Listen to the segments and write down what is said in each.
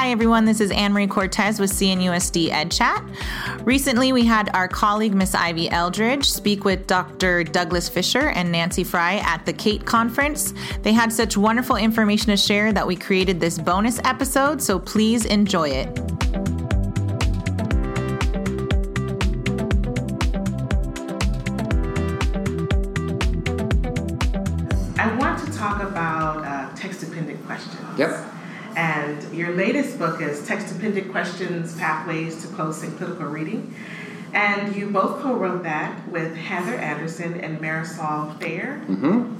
Hi, everyone. This is Anne Marie Cortez with CNUSD Ed Chat. Recently, we had our colleague, Miss Ivy Eldridge, speak with Dr. Douglas Fisher and Nancy Frey at the CATE conference. They had such wonderful information to share that we created this bonus episode, so please enjoy it. I want to talk about uh, text dependent questions. Yep. And your latest book is Text Dependent Questions Pathways to Close and Critical Reading. And you both co wrote that with Heather Anderson and Marisol Thayre. Mm-hmm.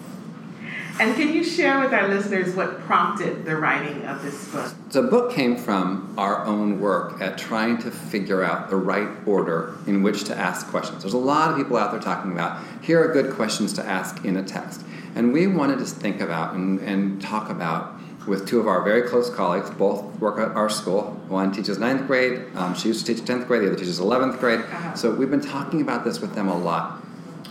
And can you share with our listeners what prompted the writing of this book? The book came from our own work at trying to figure out the right order in which to ask questions. There's a lot of people out there talking about here are good questions to ask in a text. And we wanted to think about and, and talk about with two of our very close colleagues, both work at our school. One teaches ninth grade, um, she used to teach 10th grade, the other teaches 11th grade. Uh-huh. So we've been talking about this with them a lot.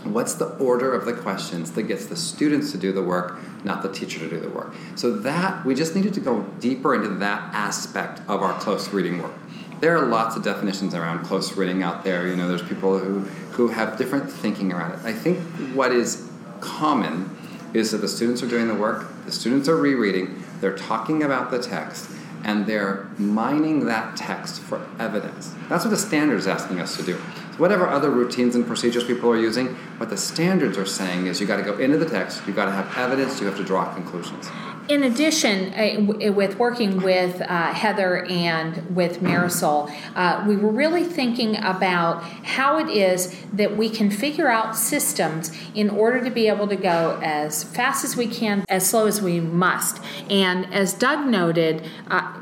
What's the order of the questions that gets the students to do the work, not the teacher to do the work? So that, we just needed to go deeper into that aspect of our close reading work. There are lots of definitions around close reading out there. You know, there's people who, who have different thinking around it. I think what is common is that the students are doing the work, the students are rereading, they're talking about the text, and they're mining that text for evidence. That's what the standard is asking us to do. Whatever other routines and procedures people are using, what the standards are saying is you got to go into the text, you got to have evidence, you have to draw conclusions. In addition, uh, w- with working with uh, Heather and with Marisol, uh, we were really thinking about how it is that we can figure out systems in order to be able to go as fast as we can, as slow as we must. And as Doug noted, uh,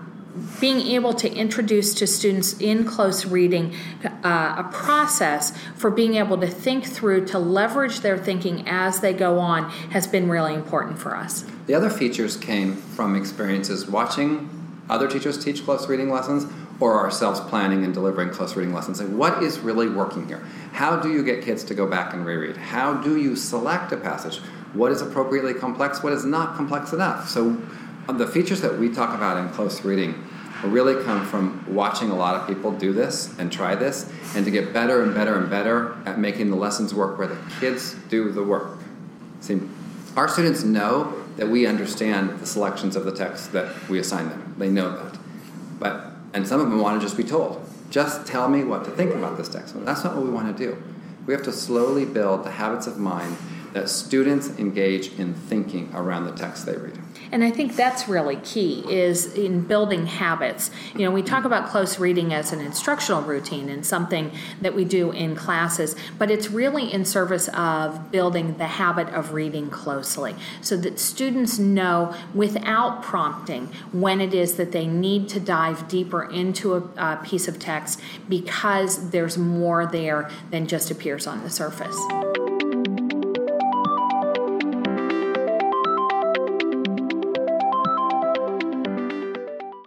being able to introduce to students in close reading uh, a process for being able to think through to leverage their thinking as they go on has been really important for us. The other features came from experiences watching other teachers teach close reading lessons or ourselves planning and delivering close reading lessons. Like, what is really working here? How do you get kids to go back and reread? How do you select a passage? What is appropriately complex? What is not complex enough? So, the features that we talk about in close reading really come from watching a lot of people do this and try this and to get better and better and better at making the lessons work where the kids do the work. See, our students know that we understand the selections of the text that we assign them. They know that. But and some of them want to just be told, just tell me what to think about this text. Well, that's not what we want to do. We have to slowly build the habits of mind that students engage in thinking around the text they read. And I think that's really key is in building habits. You know, we talk about close reading as an instructional routine and something that we do in classes, but it's really in service of building the habit of reading closely so that students know without prompting when it is that they need to dive deeper into a, a piece of text because there's more there than just appears on the surface.